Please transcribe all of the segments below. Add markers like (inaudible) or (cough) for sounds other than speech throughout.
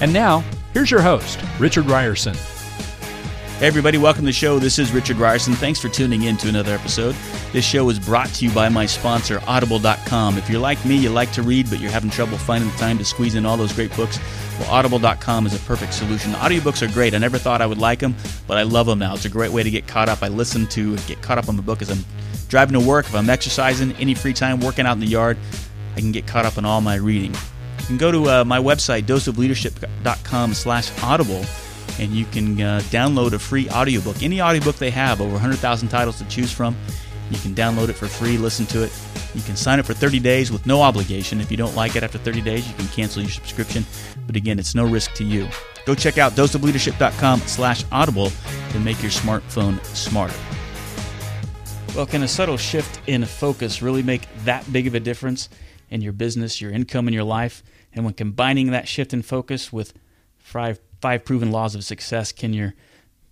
And now, here's your host, Richard Rierson. Hey, everybody, welcome to the show. This is Richard Rierson. Thanks for tuning in to another episode. This show is brought to you by my sponsor, Audible.com. If you're like me, you like to read, but you're having trouble finding the time to squeeze in all those great books, well, Audible.com is a perfect solution. Audiobooks are great. I never thought I would like them, but I love them now. It's a great way to get caught up. I listen to get caught up on the book as I'm driving to work, if I'm exercising, any free time, working out in the yard, I can get caught up on all my reading. You can go to uh, my website, doseofleadership.com slash audible, and you can uh, download a free audiobook. Any audiobook they have, over 100,000 titles to choose from. You can download it for free, listen to it. You can sign up for 30 days with no obligation. If you don't like it after 30 days, you can cancel your subscription. But again, it's no risk to you. Go check out doseofleadership.com slash audible to make your smartphone smarter. Well, can a subtle shift in focus really make that big of a difference in your business, your income, and your life? And when combining that shift in focus with five, five proven laws of success, can your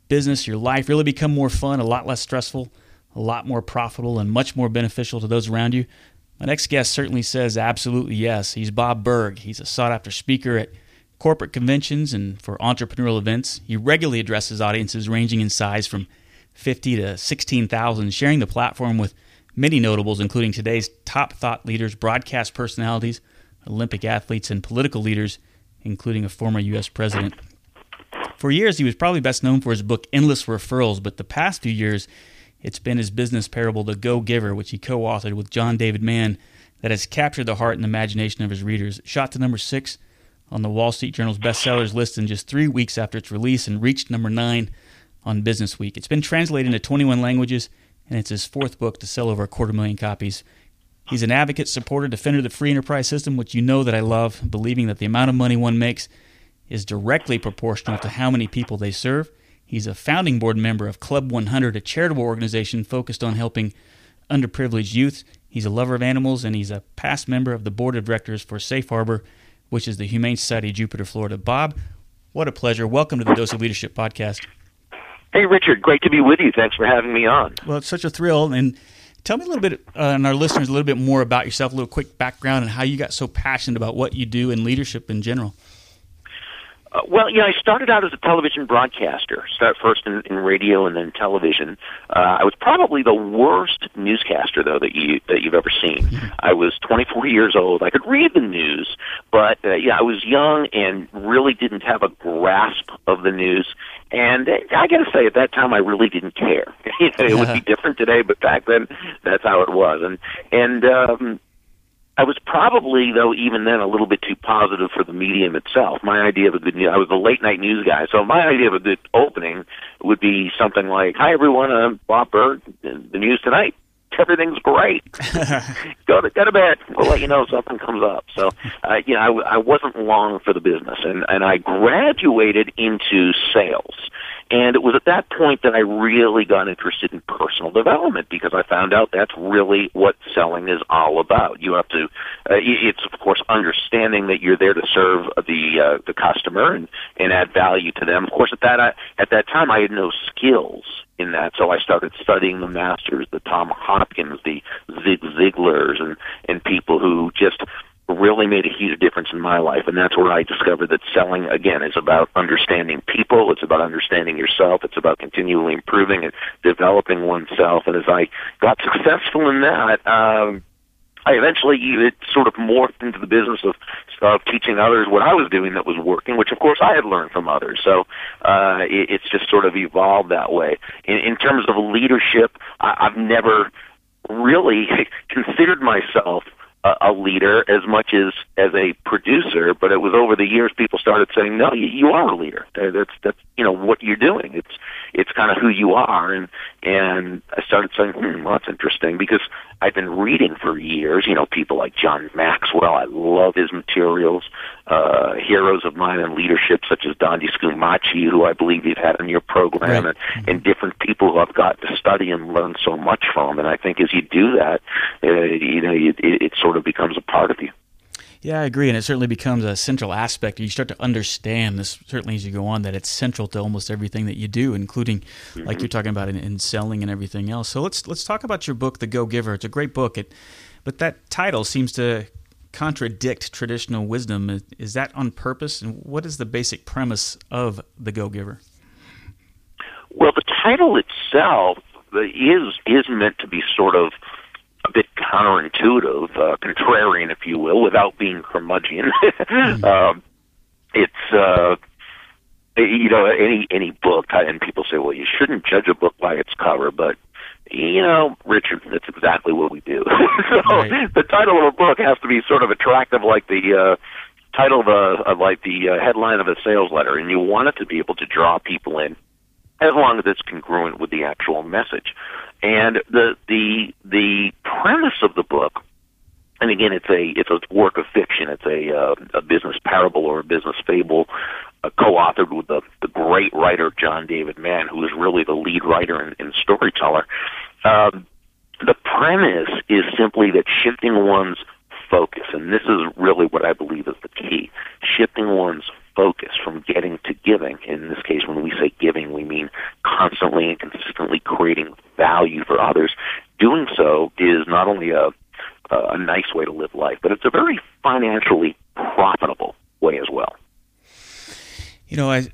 business, your life really become more fun, a lot less stressful, a lot more profitable, and much more beneficial to those around you? My next guest certainly says absolutely yes. He's Bob Burg. He's a sought after speaker at corporate conventions and for entrepreneurial events. He regularly addresses audiences ranging in size from 50 to 16,000, sharing the platform with many notables, including today's top thought leaders, broadcast personalities, Olympic athletes, and political leaders, including a former U.S. president. For years, he was probably best known for his book Endless Referrals, but the past few years, it's been his business parable, The Go Giver, which he co authored with John David Mann, that has captured the heart and imagination of his readers. Shot to number six on the Wall Street Journal's bestsellers list in just three weeks after its release and reached number nine on Business Week. It's been translated into 21 languages, and it's his fourth book to sell over a quarter million copies. He's an advocate, supporter, defender of the free enterprise system, which you know that I love, believing that the amount of money one makes is directly proportional to how many people they serve. He's a founding board member of Club 100, a charitable organization focused on helping underprivileged youth. He's a lover of animals, and he's a past member of the board of directors for Safe Harbor, which is the Humane Society of Jupiter, Florida. Bob, what a pleasure. Welcome to the Dose of Leadership podcast. Hey, Richard, great to be with you. Thanks for having me on. Well, it's such a thrill. And tell me a little bit, uh, and our listeners, a little bit more about yourself, a little quick background, and how you got so passionate about what you do and leadership in general. Uh, well, you know, I started out as a television broadcaster. Start first in, in radio and then television. Uh, I was probably the worst newscaster, though, that you that you've ever seen. (laughs) I was 24 years old. I could read the news, but uh, yeah, I was young and really didn't have a grasp of the news. And uh, I got to say, at that time, I really didn't care. (laughs) you know, it would be different today, but back then, that's how it was. And and um, I was probably, though, even then, a little bit too positive for the medium itself. My idea of a good news, I was a late night news guy, so my idea of a good opening would be something like, "Hi everyone, I'm Bob Burg. The news tonight, everything's great. (laughs) go to go to bed. We'll let you know if something comes up." So, uh, you know, I, I wasn't long for the business, and and I graduated into sales. And it was at that point that I really got interested in personal development because I found out that's really what selling is all about. You have to, uh, it's of course understanding that you're there to serve the uh, the customer and and add value to them. Of course, at that I, at that time I had no skills in that, so I started studying the masters, the Tom Hopkins, the Zig Ziglars, and and people who just really made a huge difference in my life and that's where I discovered that selling again is about understanding people, it's about understanding yourself, it's about continually improving and developing oneself and as I got successful in that um I eventually it sort of morphed into the business of of teaching others what I was doing that was working, which of course I had learned from others. So uh, it, it's just sort of evolved that way. In, in terms of leadership, I, I've never really (laughs) considered myself a, a leader as much as as a producer, but it was over the years people started saying, "No, you, you are a leader. That's that's you know what you're doing. It's it's kind of who you are. And and I started saying, hmm, well, that's interesting because I've been reading for years. You know, people like John Maxwell. I love his materials. Uh, heroes of mine in leadership, such as Dondi Scumaci, who I believe you've had in your program, right. and, and different people who I've got to study and learn so much from. And I think as you do that, uh, you know, it, it sort of becomes a part of you. Yeah, I agree, and it certainly becomes a central aspect. You start to understand this certainly as you go on that it's central to almost everything that you do, including mm-hmm. like you're talking about in, in, selling and everything else. So let's let's talk about your book, The Go Giver. It's a great book, it, but that title seems to contradict traditional wisdom. Is that on purpose? And what is the basic premise of The Go Giver? Well, the title itself is is meant to be sort of bit counterintuitive, uh, contrarian, if you will, without being curmudgeon. mm-hmm. (laughs) um, it's uh, you know any any book, and people say, well, you shouldn't judge a book by its cover, but you know, Richard, that's exactly what we do. (laughs) so right. the title of a book has to be sort of attractive, like the uh, title of a of like the uh, headline of a sales letter, and you want it to be able to draw people in as long as it's congruent with the actual message. And the the the premise of the book, and again, it's a it's a work of fiction. It's a uh, a business parable or a business fable, uh, co-authored with the the great writer John David Mann, who is really the lead writer and, and storyteller. Um, the premise is simply that shifting one's focus, and this is really what I believe is the key, shifting one's focus from getting to giving. In this case, when we say giving, we mean constantly and consistently creating value for others. Doing so is not only a a nice way to live life, but it's a very financially profitable way as well. You know, I,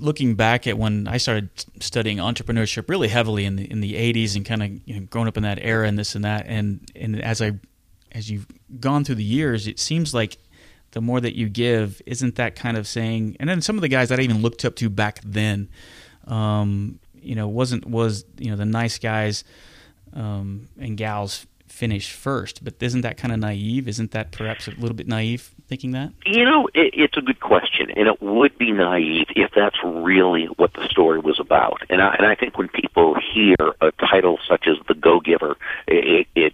looking back at when I started studying entrepreneurship really heavily in the in the '80s and kind of you know, growing up in that era and this and that, and and as I as you've gone through the years, it seems like the more that you give, isn't that kind of saying? And then some of the guys that I even looked up to back then, um, you know, wasn't was you know the nice guys um, and gals finish first, but isn't that kind of naive? Isn't that perhaps a little bit naive thinking that? You know, it, it's a good question, and it would be naive if that's really what the story was about. And I, and I think when people hear a title such as "The Go Giver," it, it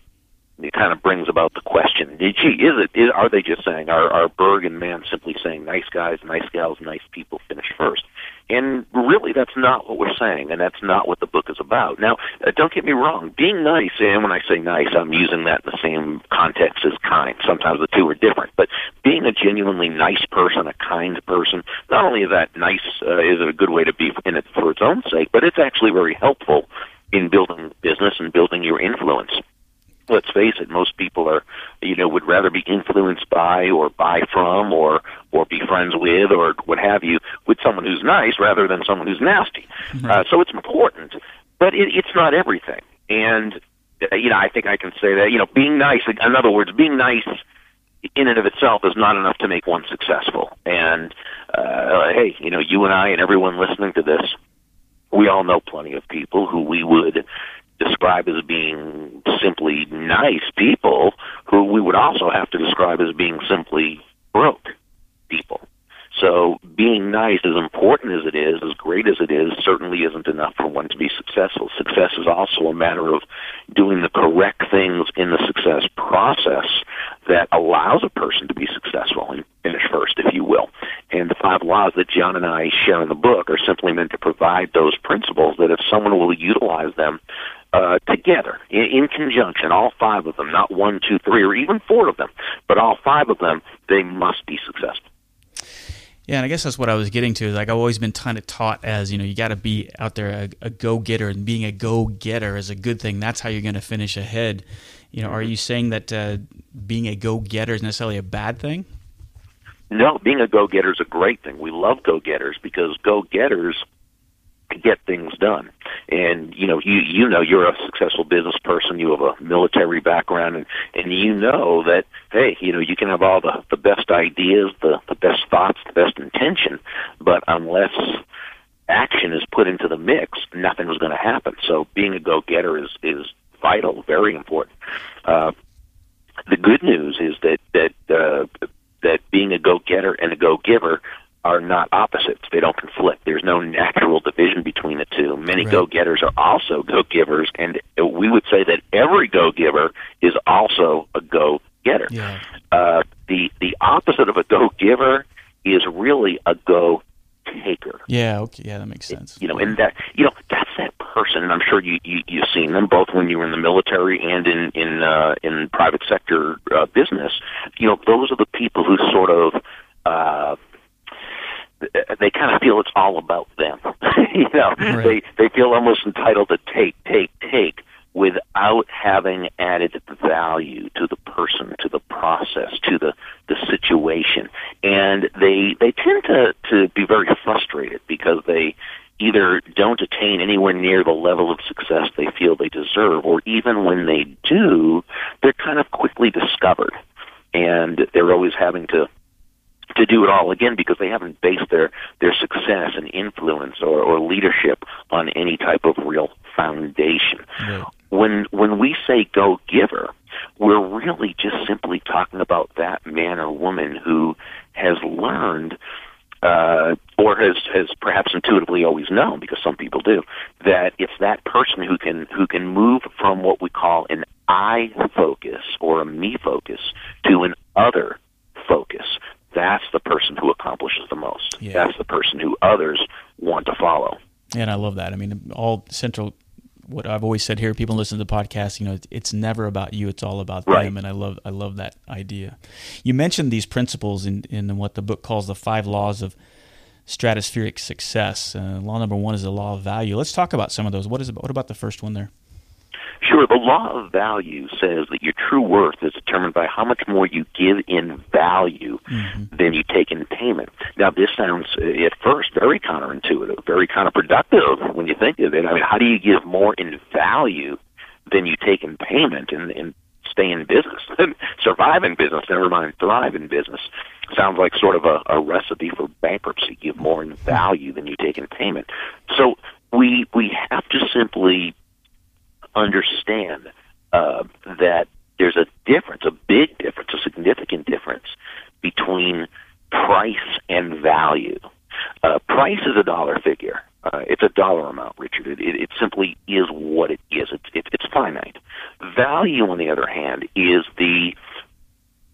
it kind of brings about the question: Did? Is it? Is, are they just saying? Are are Burg and Mann simply saying nice guys, nice gals, nice people finish first? And really, that's not what we're saying, and that's not what the book is about. Now, uh, don't get me wrong. Being nice, and when I say nice, I'm using that in the same context as kind. Sometimes the two are different, but being a genuinely nice person, a kind person, not only is that nice, uh, is it a good way to be in it for its own sake, but it's actually very helpful in building business and building your influence let's face it, most people are, you know, would rather be influenced by or buy from or or be friends with or what have you with someone who's nice rather than someone who's nasty. Mm-hmm. Uh, so it's important, but it, it's not everything. And uh, you know, I think I can say that. You know, being nice. In other words, being nice in and of itself is not enough to make one successful. And uh, hey, you know, you and I and everyone listening to this, we all know plenty of people who we would describe as being simply nice people who we would also have to describe as being simply broke people. So being nice, as important as it is, as great as it is, certainly isn't enough for one to be successful. Success is also a matter of doing the correct things in the success process that allows a person to be successful and finish first, if you will. And the five laws that John and I share in the book are simply meant to provide those principles that if someone will utilize them, uh, together in, in conjunction, all five of them, not one, two, three, or even four of them, but all five of them, they must be successful. Yeah, and I guess that's what I was getting to. Is like I've always been kind of taught as you know you got to be out there a, a go getter, and being a go getter is a good thing. That's how you're going to finish ahead. You know, are you saying that uh, being a go getter is necessarily a bad thing? No, being a go getter is a great thing. We love go getters because go getters get things done. And you know, you you know, you're a successful business person. You have a military background, and and you know that hey, you know, you can have all the the best ideas, the the best thoughts, the best intention, but unless action is put into the mix, nothing is going to happen. So being a go getter is is vital, very important. Uh, the good news is that that uh, that being a go getter and a go giver are not opposites. They don't conflict. There's no natural division between the two. Many Right. go-getters are also go-givers, and we would say that every go-giver is also a go-getter. Yeah. Uh, the the opposite of a go-giver is really a go-taker. Yeah. Okay. Yeah, that makes sense. You know, and that you know that's that person, and I'm sure you, you you've seen them both when you were in the military and in in uh, in private sector uh, business. You know, those are the people who sort of. Uh, they kind of feel it's all about them. (laughs) you know, Right. they they feel almost entitled to take, take, take without having added value to the person, to the process, to the the situation, and they they tend to to be very frustrated because they either don't attain anywhere near the level of success they feel they deserve, or even when they do, they're kind of quickly discovered, and they're always having to to do it all again because they haven't based their their success and influence or, or leadership on any type of real foundation. Right. When when we say go giver, we're really just simply talking about that man or woman who has learned uh, or has has perhaps intuitively always known, because some people do, that it's that person who can who can move from what we call an I focus or a me focus to an other focus. That's the person who accomplishes the most. Yeah. That's the person who others want to follow. And I love that. I mean, all central. What I've always said here, people listen to the podcast. You know, it's never about you; it's all about Right. them. And I love, I love that idea. You mentioned these principles in in what the book calls the five laws of stratospheric success. Uh, law number one is the law of value. Let's talk about some of those. What is what about the first one there? Sure, the law of value says that your true worth is determined by how much more you give in value than you take in payment. Now, this sounds uh, at first very counterintuitive, very counterproductive when you think of it. I mean, how do you give more in value than you take in payment and, and stay in business, (laughs) survive in business, never mind thrive in business? Sounds like sort of a, a recipe for bankruptcy. Give more in value than you take in payment. So we we have to simply understand uh, that there's a difference, a big difference, a significant difference between price and value. Uh, price is a dollar figure. Uh, it's a dollar amount, Richard. It, it, it simply is what it is. It's, it, it's finite. Value, on the other hand, is the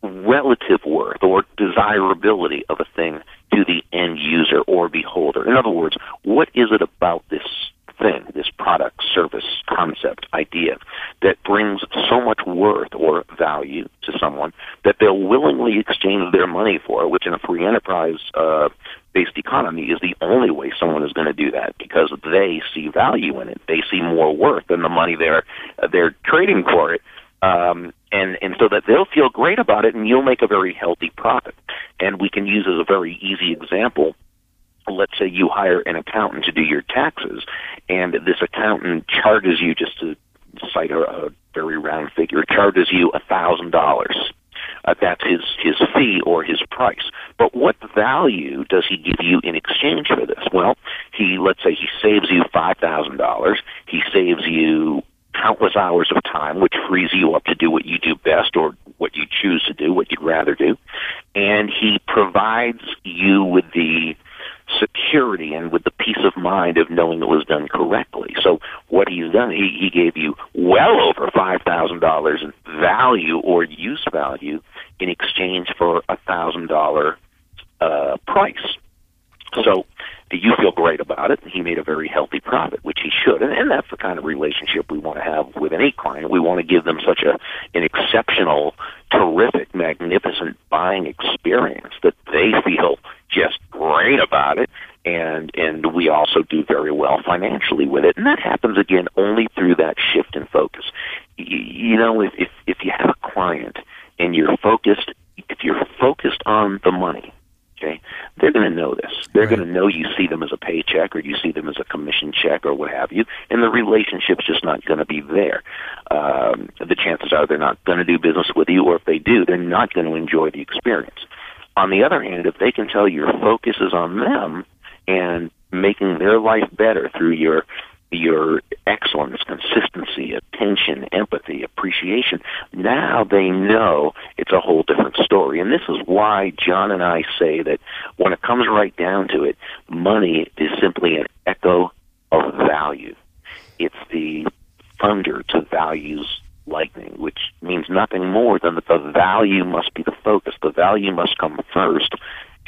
relative worth or desirability of a thing to the end user or beholder. In other words, what is it about this thing, this product, service, concept, idea that brings so much worth or value to someone that they'll willingly exchange their money for, which in a free enterprise uh, based economy is the only way someone is going to do that because they see value in it. They see more worth than the money they're they're trading for it um, and and so that they'll feel great about it, and you'll make a very healthy profit. And we can use as a very easy example. Let's say you hire an accountant to do your taxes, and this accountant charges you just to cite a, a very round figure, charges you a thousand dollars. Uh, that's his his fee or his price. But what value does he give you in exchange for this? Well, he let's say he saves you five thousand dollars. He saves you countless hours of time, which frees you up to do what you do best or what you choose to do, what you'd rather do. And he provides you with the security and with the peace of mind of knowing it was done correctly. So what he's done, he, he gave you well over five thousand dollars in value or use value in exchange for a thousand dollar uh price. So you feel great about it. He made a very healthy profit, which he should, and, and that's the kind of relationship we want to have with any client. We want to give them such a an exceptional, terrific, magnificent buying experience that they feel just great about it, and and we also do very well financially with it. And that happens again only through that shift in focus. Y- You know, if if if you have a client and you're focused, if you're focused on the money okay? They're going to know this. They're Right. going to know you see them as a paycheck or you see them as a commission check or what have you and the relationship's just not going to be there. Um, the chances are they're not going to do business with you or if they do they're not going to enjoy the experience. On the other hand if they can tell your focus is on them and making their life better through your your excellence, consistency, attention, empathy, appreciation. Now they know it's a whole different story. And this is why John and I say that when it comes right down to it, money is simply an echo of value. It's the thunder to values lightning, which means nothing more than that the value must be the focus. The value must come first.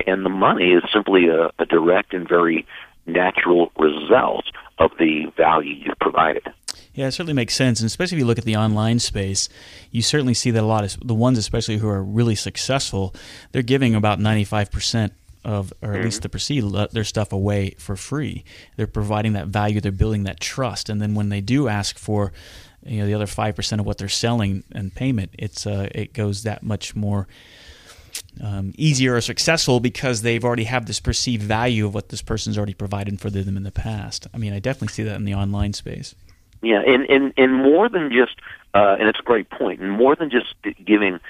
And the money is simply a, a direct and very natural result of the value you've provided. Yeah, it certainly makes sense, and especially if you look at the online space, you certainly see that a lot of the ones, especially who are really successful, they're giving about ninety five percent of, or at mm-hmm. least the perceive their stuff away for free. They're providing that value, they're building that trust, and then when they do ask for, you know, the other five percent of what they're selling and payment, it's uh, it goes that much more um, easier or successful because they've already have this perceived value of what this person's already provided for them in the past. I mean, I definitely see that in the online space. Yeah, and and, and more than just, uh, and it's a great point, and more than just giving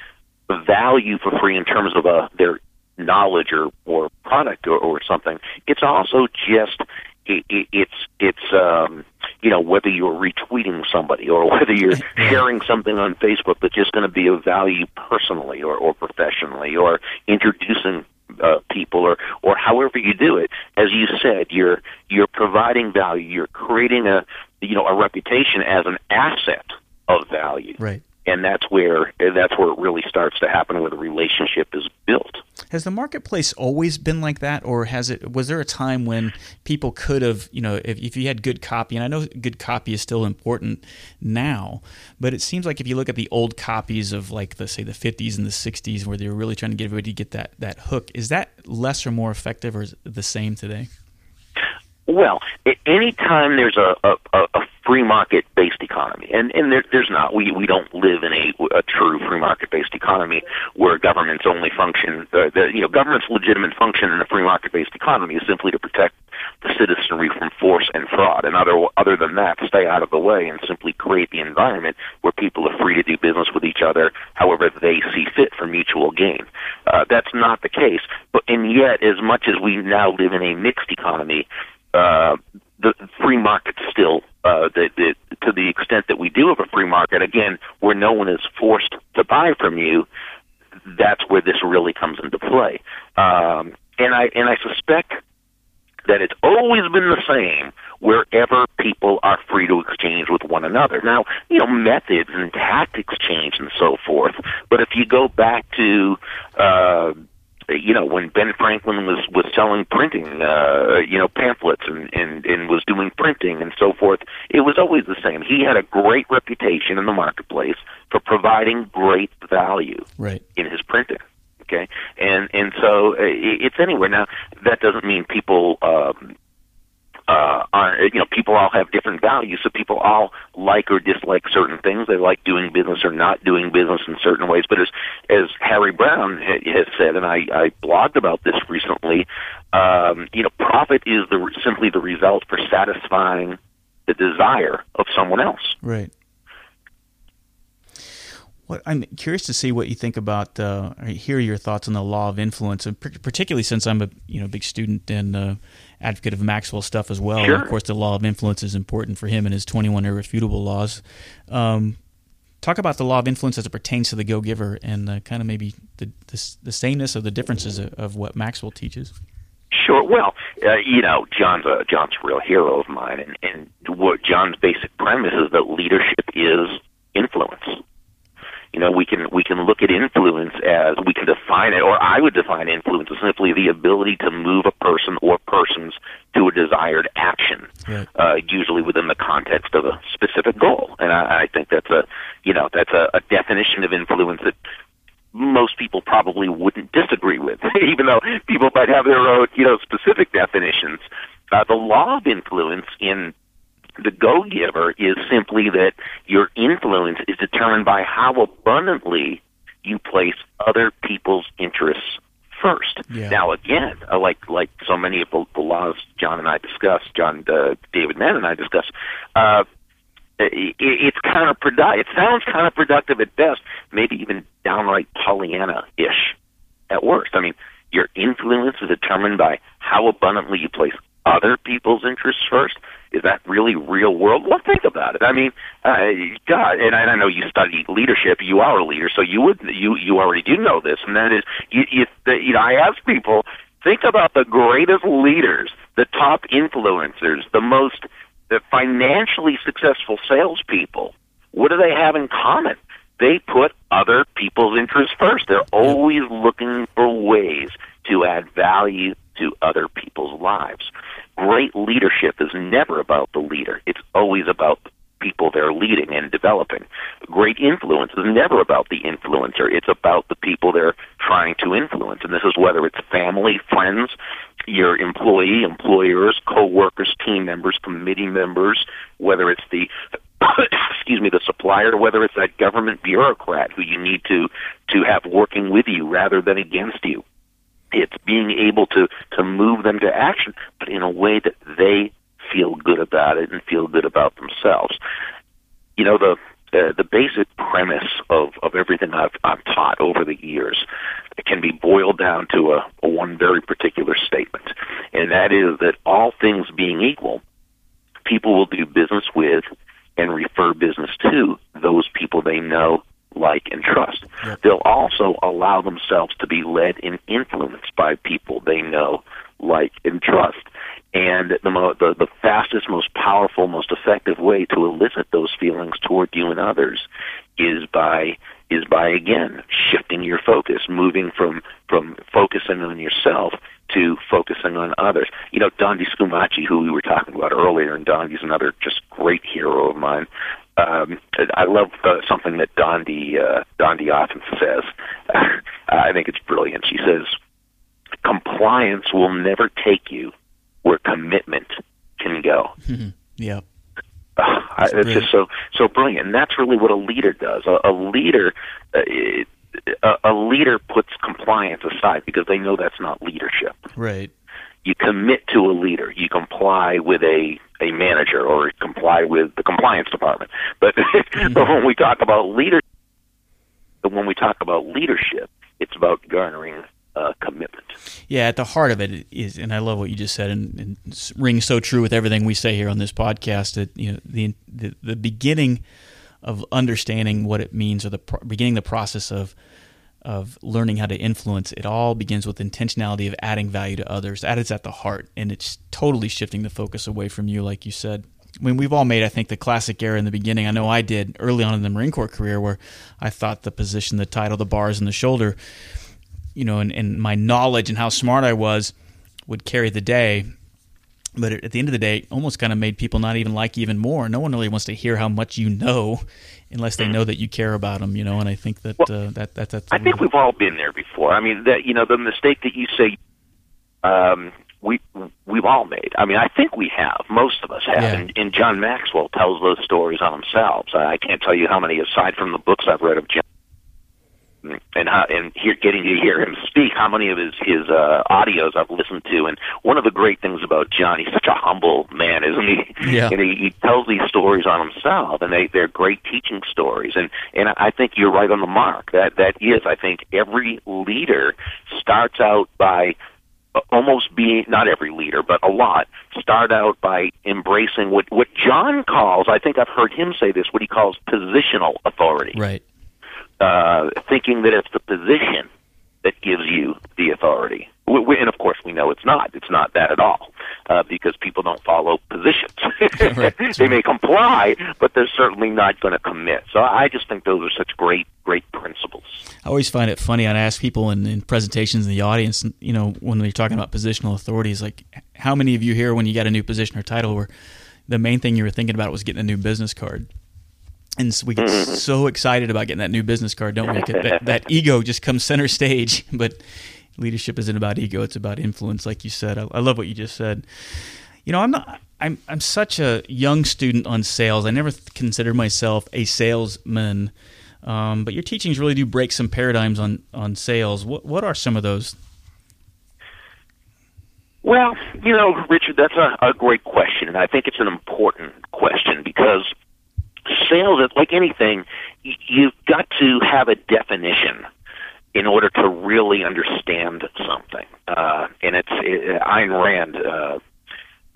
value for free in terms of uh, their knowledge or, or product or, or something, it's also just it, it, it's it's um, you know whether you're retweeting somebody or (laughs) whether you're (laughs) sharing something on Facebook that's just going to be of value personally or, or professionally or introducing uh, people or or however you do it. As you said, you're you're providing value. You're creating a you know a reputation as an asset of value. Right and that's where that's where it really starts to happen where the relationship is built has the marketplace always been like that or has it was there a time when people could have you know if, if you had good copy and i know good copy is still important now but it seems like if you look at the old copies of like the say the 50s and the 60s where they were really trying to get everybody to get that that hook is that less or more effective or the same today? Well, any time there's a, a, a free market based economy, and and there, there's not. We we don't live in a, a true free market based economy where governments only function. Uh, the you know government's legitimate function in a free market based economy is simply to protect the citizenry from force and fraud, and other other than that, stay out of the way and simply create the environment where people are free to do business with each other however they see fit for mutual gain. Uh, that's not the case, but and yet, as much as we now live in a mixed economy uh, the free market still uh, the, the, to the extent that we do have a free market again where no one is forced to buy from you that's where this really comes into play um, and I and I suspect that it's always been the same wherever people are free to exchange with one another. Now, you know, methods and tactics change and so forth, but if you go back to uh, you know when Ben Franklin was was selling printing uh you know pamphlets and and and was doing printing and so forth it was always the same. He had a great reputation in the marketplace for providing great value right. in his printing okay? And and so uh, it's anywhere. Now that doesn't mean people um uh, are, you know, people all have different values, so people all like or dislike certain things. They like doing business or not doing business in certain ways. But as as Harry Browne has said, and I, I blogged about this recently, um, you know, profit is the simply the result for satisfying the desire of someone else. Right. What I'm curious to see what you think about. Uh, hear your thoughts on the law of influence, and particularly since I'm a you know big student and uh, advocate of Maxwell stuff as well. Sure. And of course, the law of influence is important for him and his 21 irrefutable laws. Um, talk about the law of influence as it pertains to the go giver, and uh, kind of maybe the, the, the sameness of the differences of, of what Maxwell teaches. Sure. Well, uh, you know, John's a John's a real hero of mine, and, and what John's basic premise is that leadership is influence you know, we can we can look at influence as we can define it, or I would define influence as simply the ability to move a person or persons to a desired action, right. uh, usually within the context of a specific goal. And I, I think that's a you know that's a, a definition of influence that most people probably wouldn't disagree with, (laughs) even though people might have their own, you know, specific definitions. Uh, the law of influence in the go giver is simply that your influence is determined by how abundantly you place other people's interests first. Yeah. Now, again, uh, like like so many of the, the laws John and I discussed, John uh, David Mann and I discussed, uh, it, it's kind of counterproductive. It sounds counterproductive at best, maybe even downright Pollyanna-ish at worst. I mean, your influence is determined by how abundantly you place other people's interests first? Is that really real world? Well, think about it. I mean, uh, God, and I know you study leadership. You are a leader, so you would you you already do know this, and that is you you, you know I ask people think about the greatest leaders, the top influencers, the most the financially successful salespeople. What do they have in common? They put other people's interests first. They're always looking for ways to add value to other people's lives. Great leadership is never about the leader. It's always about the people they're leading and developing. Great influence is never about the influencer. It's about the people they're trying to influence. And this is whether it's family, friends, your employee, employers, co-workers, team members, committee members, whether it's the (coughs) excuse me, the supplier, whether it's that government bureaucrat who you need to to have working with you rather than against you. It's being able to to move them to action, but in a way that they feel good about it and feel good about themselves. You know the uh, the basic premise of, of everything I've, I've taught over the years can be boiled down to a, a one very particular statement, and that is that all things being equal, people will do business with and refer business to those people they know, like, and trust. Yep. They'll also allow themselves to be led and influenced by people they know, like, and trust. And the, mo- the the fastest, most powerful, most effective way to elicit those feelings toward you and others is by is by again shifting your focus, moving from from focusing on yourself to focusing on others. You know, Don Scumaci, who we were talking about earlier, and Dondi's another just great hero of mine. Um, I love uh, something that Dondi uh, Dondi often says. (laughs) I think it's brilliant. She says, "Compliance will never take you where commitment can go." Mm-hmm. Yeah. (laughs) Uh, it's just so so brilliant, and that's really what a leader does. A, a leader, uh, a, a leader puts compliance aside because they know that's not leadership. Right. You commit to a leader. You comply with a a manager or comply with the compliance department. But, (laughs) but when we talk about leadership, when we talk about leadership, it's about garnering uh, commitment. Yeah, at the heart of it is, and I love what you just said, and, and rings so true with everything we say here on this podcast. That you know, the the, the beginning of understanding what it means, or the pro- beginning the process of of learning how to influence, it all begins with intentionality of adding value to others. That is at the heart, and it's totally shifting the focus away from you, like you said. I mean, we've all made, I think, the classic error in the beginning. I know I did early on in the Marine Corps career, where I thought the position, the title, the bars, and the shoulder you know, and, and my knowledge and how smart I was would carry the day. But at the end of the day, almost kind of made people not even like you even more. No one really wants to hear how much you know, (laughs) unless they know that you care about them. You know, and I think that well, uh, that, that that's. I think we've all been there before. I mean, that you know, the mistake that you say, um, we we've all made. I mean, I think we have. Most of us have. Yeah. And, and John Maxwell tells those stories on himself. I can't tell you how many, aside from the books I've read of John and how, and hear, getting to hear him speak, how many of his his uh, audios I've listened to, and one of the great things about John, he's such a humble man, isn't he? Yeah. And he, he tells these stories on himself, and they they're great teaching stories, and and I think you're right on the mark. That that is, I think every leader starts out by almost being not every leader but a lot start out by embracing what what John calls I think I've heard him say this what he calls positional authority right uh, thinking that it's the position that gives you the authority. We, we, and of course, we know it's not. It's not that at all, uh, because people don't follow positions. (laughs) (laughs) they may comply, but they're certainly not going to commit. So I just think those are such great, great principles. I always find it funny. I'd ask people in, in presentations in the audience, you know, when they're talking about positional authorities, like how many of you here, when you got a new position or title, were the main thing you were thinking about was getting a new business card? And so we get mm-hmm. so excited about getting that new business card, don't we? That, that (laughs) ego just comes center stage. (laughs) But leadership isn't about ego; it's about influence, like you said. I, I love what you just said. You know, I'm not. I'm I'm such a young student on sales. I never considered myself a salesman. Um, but your teachings really do break some paradigms on on sales. What what are some of those? Well, you know, Richard, that's a, a great question, and I think it's an important question because sales is like anything. You've got to have a definition in order to really understand something. Uh, and it's it, Ayn Rand uh,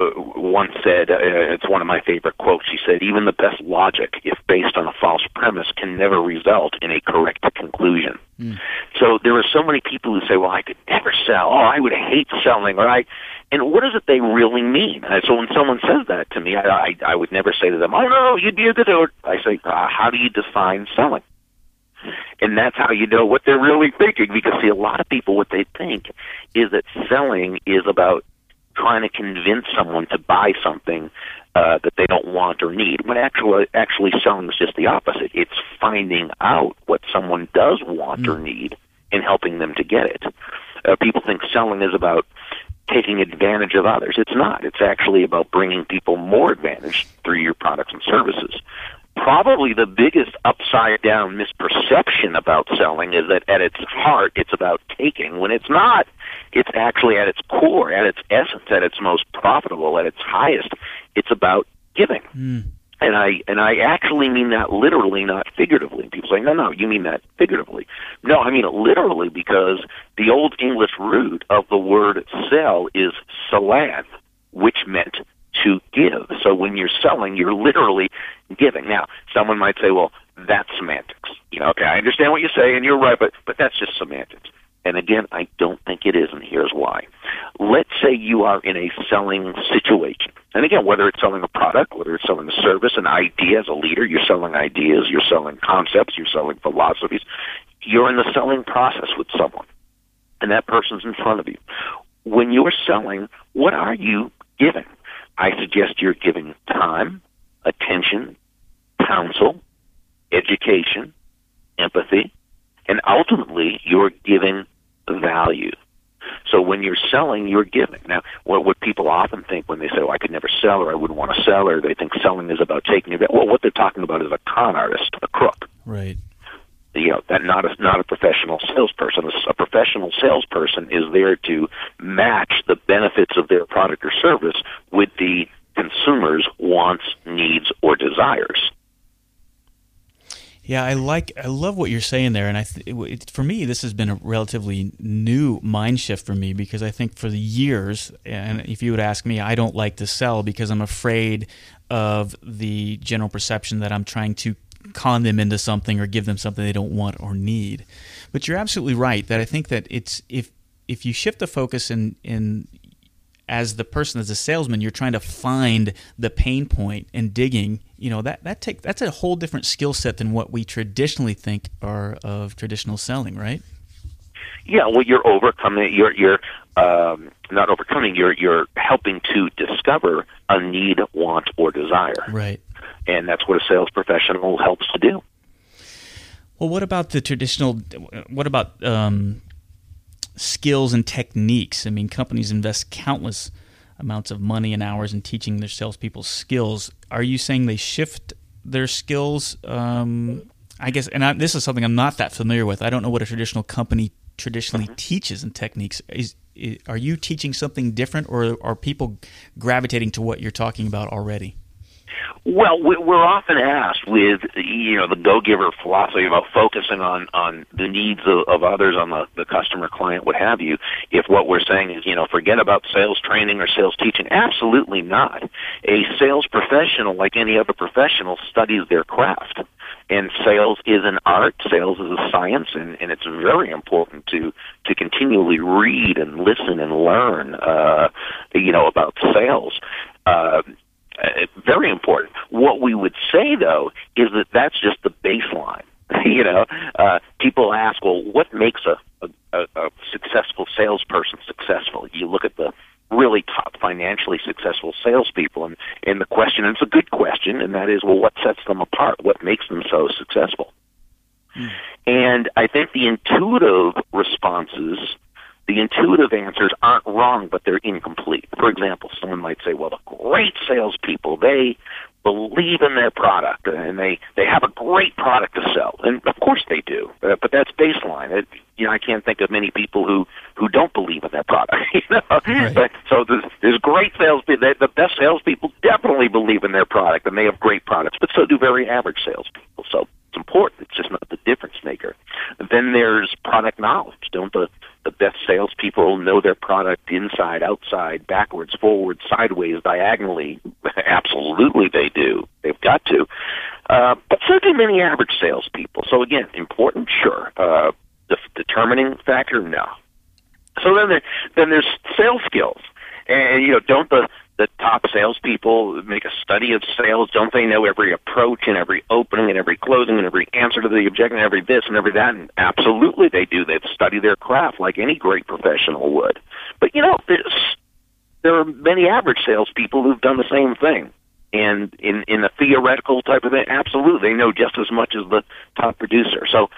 uh, once said, uh, it's one of my favorite quotes. She said, "Even the best logic, if based on a false premise, can never result in a correct conclusion." Mm. So there are so many people who say, "Well, I could never sell. Oh, I would hate selling." Or I, and what does it they really mean? And so when someone says that to me, I, I, I would never say to them, "Oh no, you'd be a good." I say, uh, "How do you define selling?" And that's how you know what they're really thinking. Because see, a lot of people, what they think is that selling is about trying to convince someone to buy something uh, that they don't want or need. When actually, actually selling is just the opposite. It's finding out what someone does want mm. or need and helping them to get it. Uh, people think selling is about taking advantage of others. It's not. It's actually about bringing people more advantage through your products and services probably the biggest upside down misperception about selling is that at its heart it's about taking when it's not it's actually at its core at its essence at its most profitable at its highest it's about giving mm. And i and i actually mean that literally not figuratively people say no no you mean that figuratively no i mean it literally because the old english root of the word sell is "salath," which meant to give. So when you're selling, you're literally giving. Now, someone might say, well, that's semantics. You know, okay, I understand what you say, and you're right, but but that's just semantics. And again, I don't think it is, and here's why. Let's say you are in a selling situation. And again, whether it's selling a product, whether it's selling a service, an idea as a leader, you're selling ideas, you're selling concepts, you're selling philosophies. You're in the selling process with someone, and that person's in front of you. When you're selling, what are you giving? I suggest you're giving time, attention, counsel, education, empathy, and ultimately you're giving value. So when you're selling, you're giving. Now, what, what people often think when they say, "Oh, I could never sell," or "I wouldn't want to sell," or they think selling is about taking it. Well, what they're talking about is a con artist, a crook. Right you know that not a not a professional salesperson. A professional salesperson is there to match the benefits of their product or service with the consumer's wants, needs, or desires. Yeah, I like, I love what you're saying there, and I, th- it, for me, this has been a relatively new mind shift for me because I think for the years, and if you would ask me, I don't like to sell because I'm afraid of the general perception that I'm trying to con them into something or give them something they don't want or need. But you're absolutely right that I think that it's if if you shift the focus and in as the person as a salesman you're trying to find the pain point and digging you know that that take that's a whole different skill set than what we traditionally think are of traditional selling right yeah well you're overcoming you're you're um, not overcoming you're you're helping to discover a need want or desire right and that's what a sales professional helps to do. Well, what about the traditional? What about um, skills and techniques? I mean, companies invest countless amounts of money and hours in teaching their salespeople skills. Are you saying they shift their skills? Um, I guess, and I, this is something I'm not that familiar with. I don't know what a traditional company traditionally mm-hmm. teaches in techniques. Is, is, are you teaching something different, or are people gravitating to what you're talking about already? Well, we're often asked with you know the go-giver philosophy about focusing on on the needs of, of others, on the, the customer, client, what have you. If what we're saying is you know forget about sales training or sales teaching, absolutely not. A sales professional, like any other professional, studies their craft. And sales is an art, sales is a science, and, and it's very important to to continually read and listen and learn, uh, you know, about sales. Uh, uh, very important. What we would say though is that that's just the baseline. (laughs) you know, uh, people ask, well, what makes a, a, a successful salesperson successful? You look at the really top financially successful salespeople, and and the question, and it's a good question, and that is, well, what sets them apart? What makes them so successful? Hmm. And I think the intuitive responses the intuitive answers aren't wrong, but they're incomplete. For example, someone might say, well, the great salespeople, they believe in their product and they, they have a great product to sell. And of course they do, uh, but that's baseline. It, you know, I can't think of many people who, who don't believe in their product. (laughs) You know? Right. But, so there's, there's great salespeople. The best salespeople definitely believe in their product and they have great products, but so do very average salespeople. So it's important. It's just not the difference maker. then there's product knowledge. Don't the the best salespeople know their product inside, outside, backwards, forwards, sideways, diagonally. (laughs) Absolutely, they do. They've got to. Uh, but so do many average salespeople. So again, important, sure. Uh, the determining factor, no. So then, there, then there's sales skills, and you know, don't the the top salespeople make a study of sales? Don't they know every approach and every opening and every closing and every answer to the objection and every this and every that? And absolutely they do. They've studied their craft like any great professional would. But you know, there's, there are many average salespeople who've done the same thing. And in in a theoretical type of thing, absolutely, they know just as much as the top producer. So,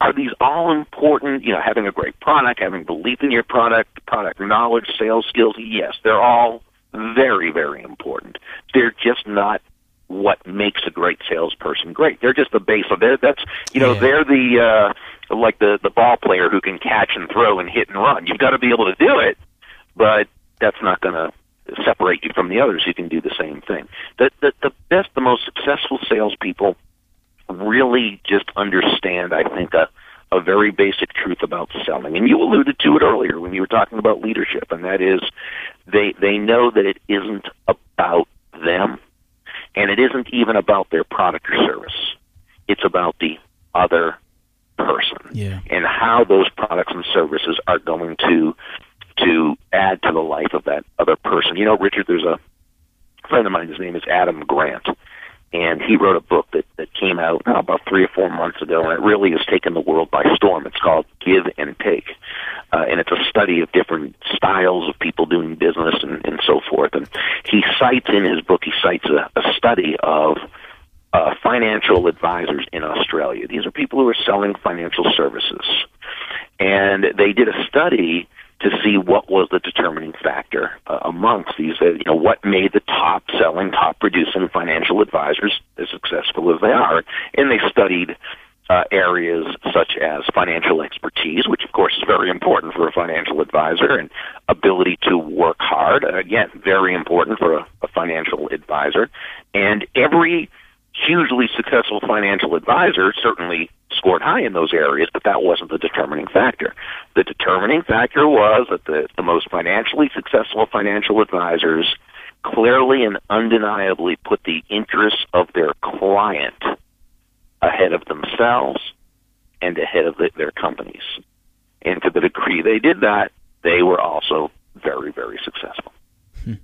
are these all important? You know, having a great product, having belief in your product, product knowledge, sales skills. Yes, they're all very, very important. They're just not what makes a great salesperson great. They're just the base of it. That's you know, yeah. they're the uh like the the ball player who can catch and throw and hit and run. You've got to be able to do it, but that's not going to separate you from the others who can do the same thing. The the, the best, the most successful salespeople really just understand. I think a a very basic truth about selling. And you alluded to it earlier when you were talking about leadership, and that is they they know that it isn't about them, and it isn't even about their product or service. It's about the other person yeah. and how those products and services are going to to add to the life of that other person. You know, Richard, there's a friend of mine. His name is Adam Grant and he wrote a book that, that came out oh, about three or four months ago, and it really has taken the world by storm. It's called Give and Take, uh, and it's a study of different styles of people doing business and, and so forth. And he cites in his book, he cites a, a study of uh, financial advisors in Australia. These are people who are selling financial services, and they did a study to see what was the determining factor uh, amongst these. Uh, you know, what made the top selling, top producing financial advisors as successful as they are, and they studied. Uh, areas such as financial expertise, which of course is very important for a financial advisor, and ability to work hard, again, very important for a, a financial advisor. And every hugely successful financial advisor certainly scored high in those areas, but that wasn't the determining factor. The determining factor was that the, the most financially successful financial advisors clearly and undeniably put the interests of their client ahead of themselves and ahead of the, their companies. And to the degree they did that, they were also very, very successful. Hmm.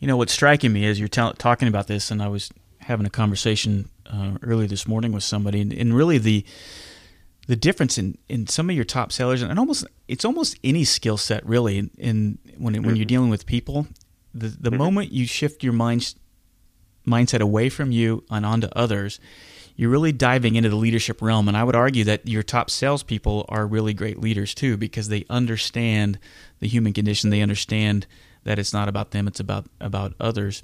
You know, what's striking me as you're t- talking about this, and I was having a conversation uh, earlier this morning with somebody, and, and, really the the difference in, in some of your top sellers, and almost it's almost any skill set really. In, in when when you're mm-hmm. dealing with people, the the mm-hmm. moment you shift your mind mindset away from you and onto others, you're really diving into the leadership realm. And I would argue that your top salespeople are really great leaders too, because they understand the human condition. They understand that it's not about them; it's about about others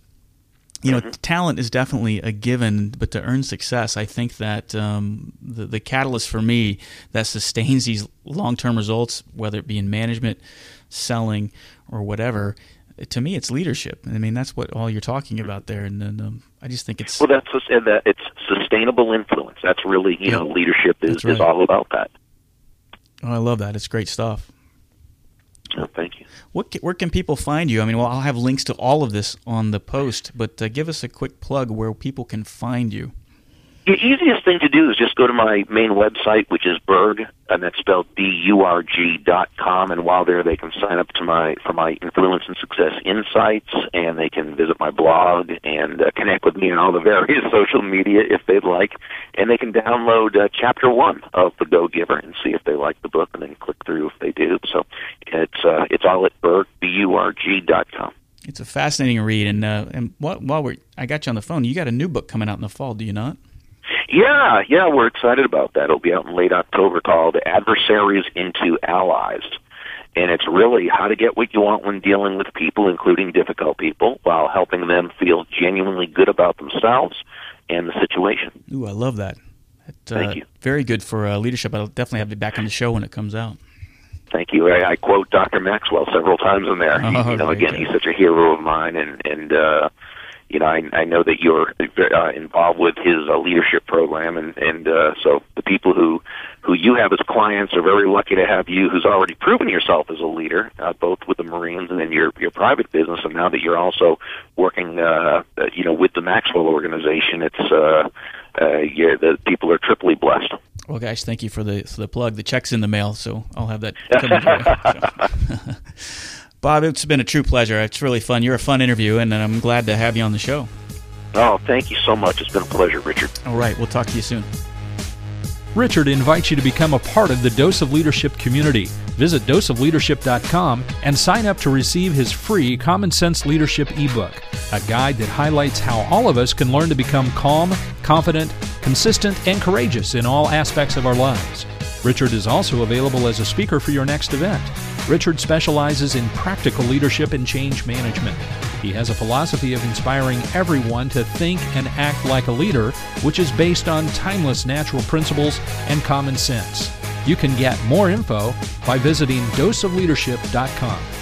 you know, mm-hmm. talent is definitely a given, but to earn success, I think that um, the, the catalyst for me that sustains these long term results, whether it be in management, selling, or whatever, to me, it's leadership. I mean, that's what all you're talking about there, and then um, I just think it's well, that's and that it's sustainable influence. That's really you yeah. know, leadership is right. is all about that. Oh, I love that. It's great stuff. Oh, thank you. What, where can people find you? I mean, well, I'll have links to all of this on the post, but uh, give us a quick plug where people can find you. The easiest thing to do is just go to my main website, which is Burg, and that's spelled B-U-R-G dot com. And while there, they can sign up to my for my Influence and Success Insights, and they can visit my blog and uh, connect with me on all the (laughs) various social media if they'd like. And they can download uh, Chapter One of The Go Giver and see if they like the book, and then click through if they do. So it's uh, it's all at Burg B-U-R-G dot com. It's a fascinating read, and uh, and while we're I got you on the phone, you got a new book coming out in the fall, do you not? Yeah, yeah, we're excited about that. It'll be out in late October called Adversaries into Allies. And it's really how to get what you want when dealing with people, including difficult people, while helping them feel genuinely good about themselves and the situation. Ooh, I love that. It, uh, Thank you. Very good for uh, leadership. I'll definitely have you back on the show when it comes out. Thank you. I, I quote Dr. Maxwell several times in there. (laughs) Oh, you know, again, good. he's such a hero of mine, and and uh, you know, I, I know that you're uh, involved with his uh, leadership program, and and uh, so the people who who you have as clients are very lucky to have you, who's already proven yourself as a leader, uh, both with the Marines and in your your private business, and now that you're also working, uh, you know, with the Maxwell organization, it's uh, uh, yeah, the people are triply blessed. Well, guys, thank you for the for the plug. The check's in the mail, so I'll have that (laughs) coming. (laughs) Bob, it's been a true pleasure. It's really fun. You're a fun interview, and I'm glad to have you on the show. Oh, thank you so much. It's been a pleasure, Richard. All right, we'll talk to you soon. Richard invites you to become a part of the Dose of Leadership community. Visit doseofleadership.com and sign up to receive his free Common Sense Leadership ebook, a guide that highlights how all of us can learn to become calm, confident, consistent, and courageous in all aspects of our lives. Richard is also available as a speaker for your next event. Richard specializes in practical leadership and change management. He has a philosophy of inspiring everyone to think and act like a leader, which is based on timeless natural principles and common sense. You can get more info by visiting doseofleadership.com.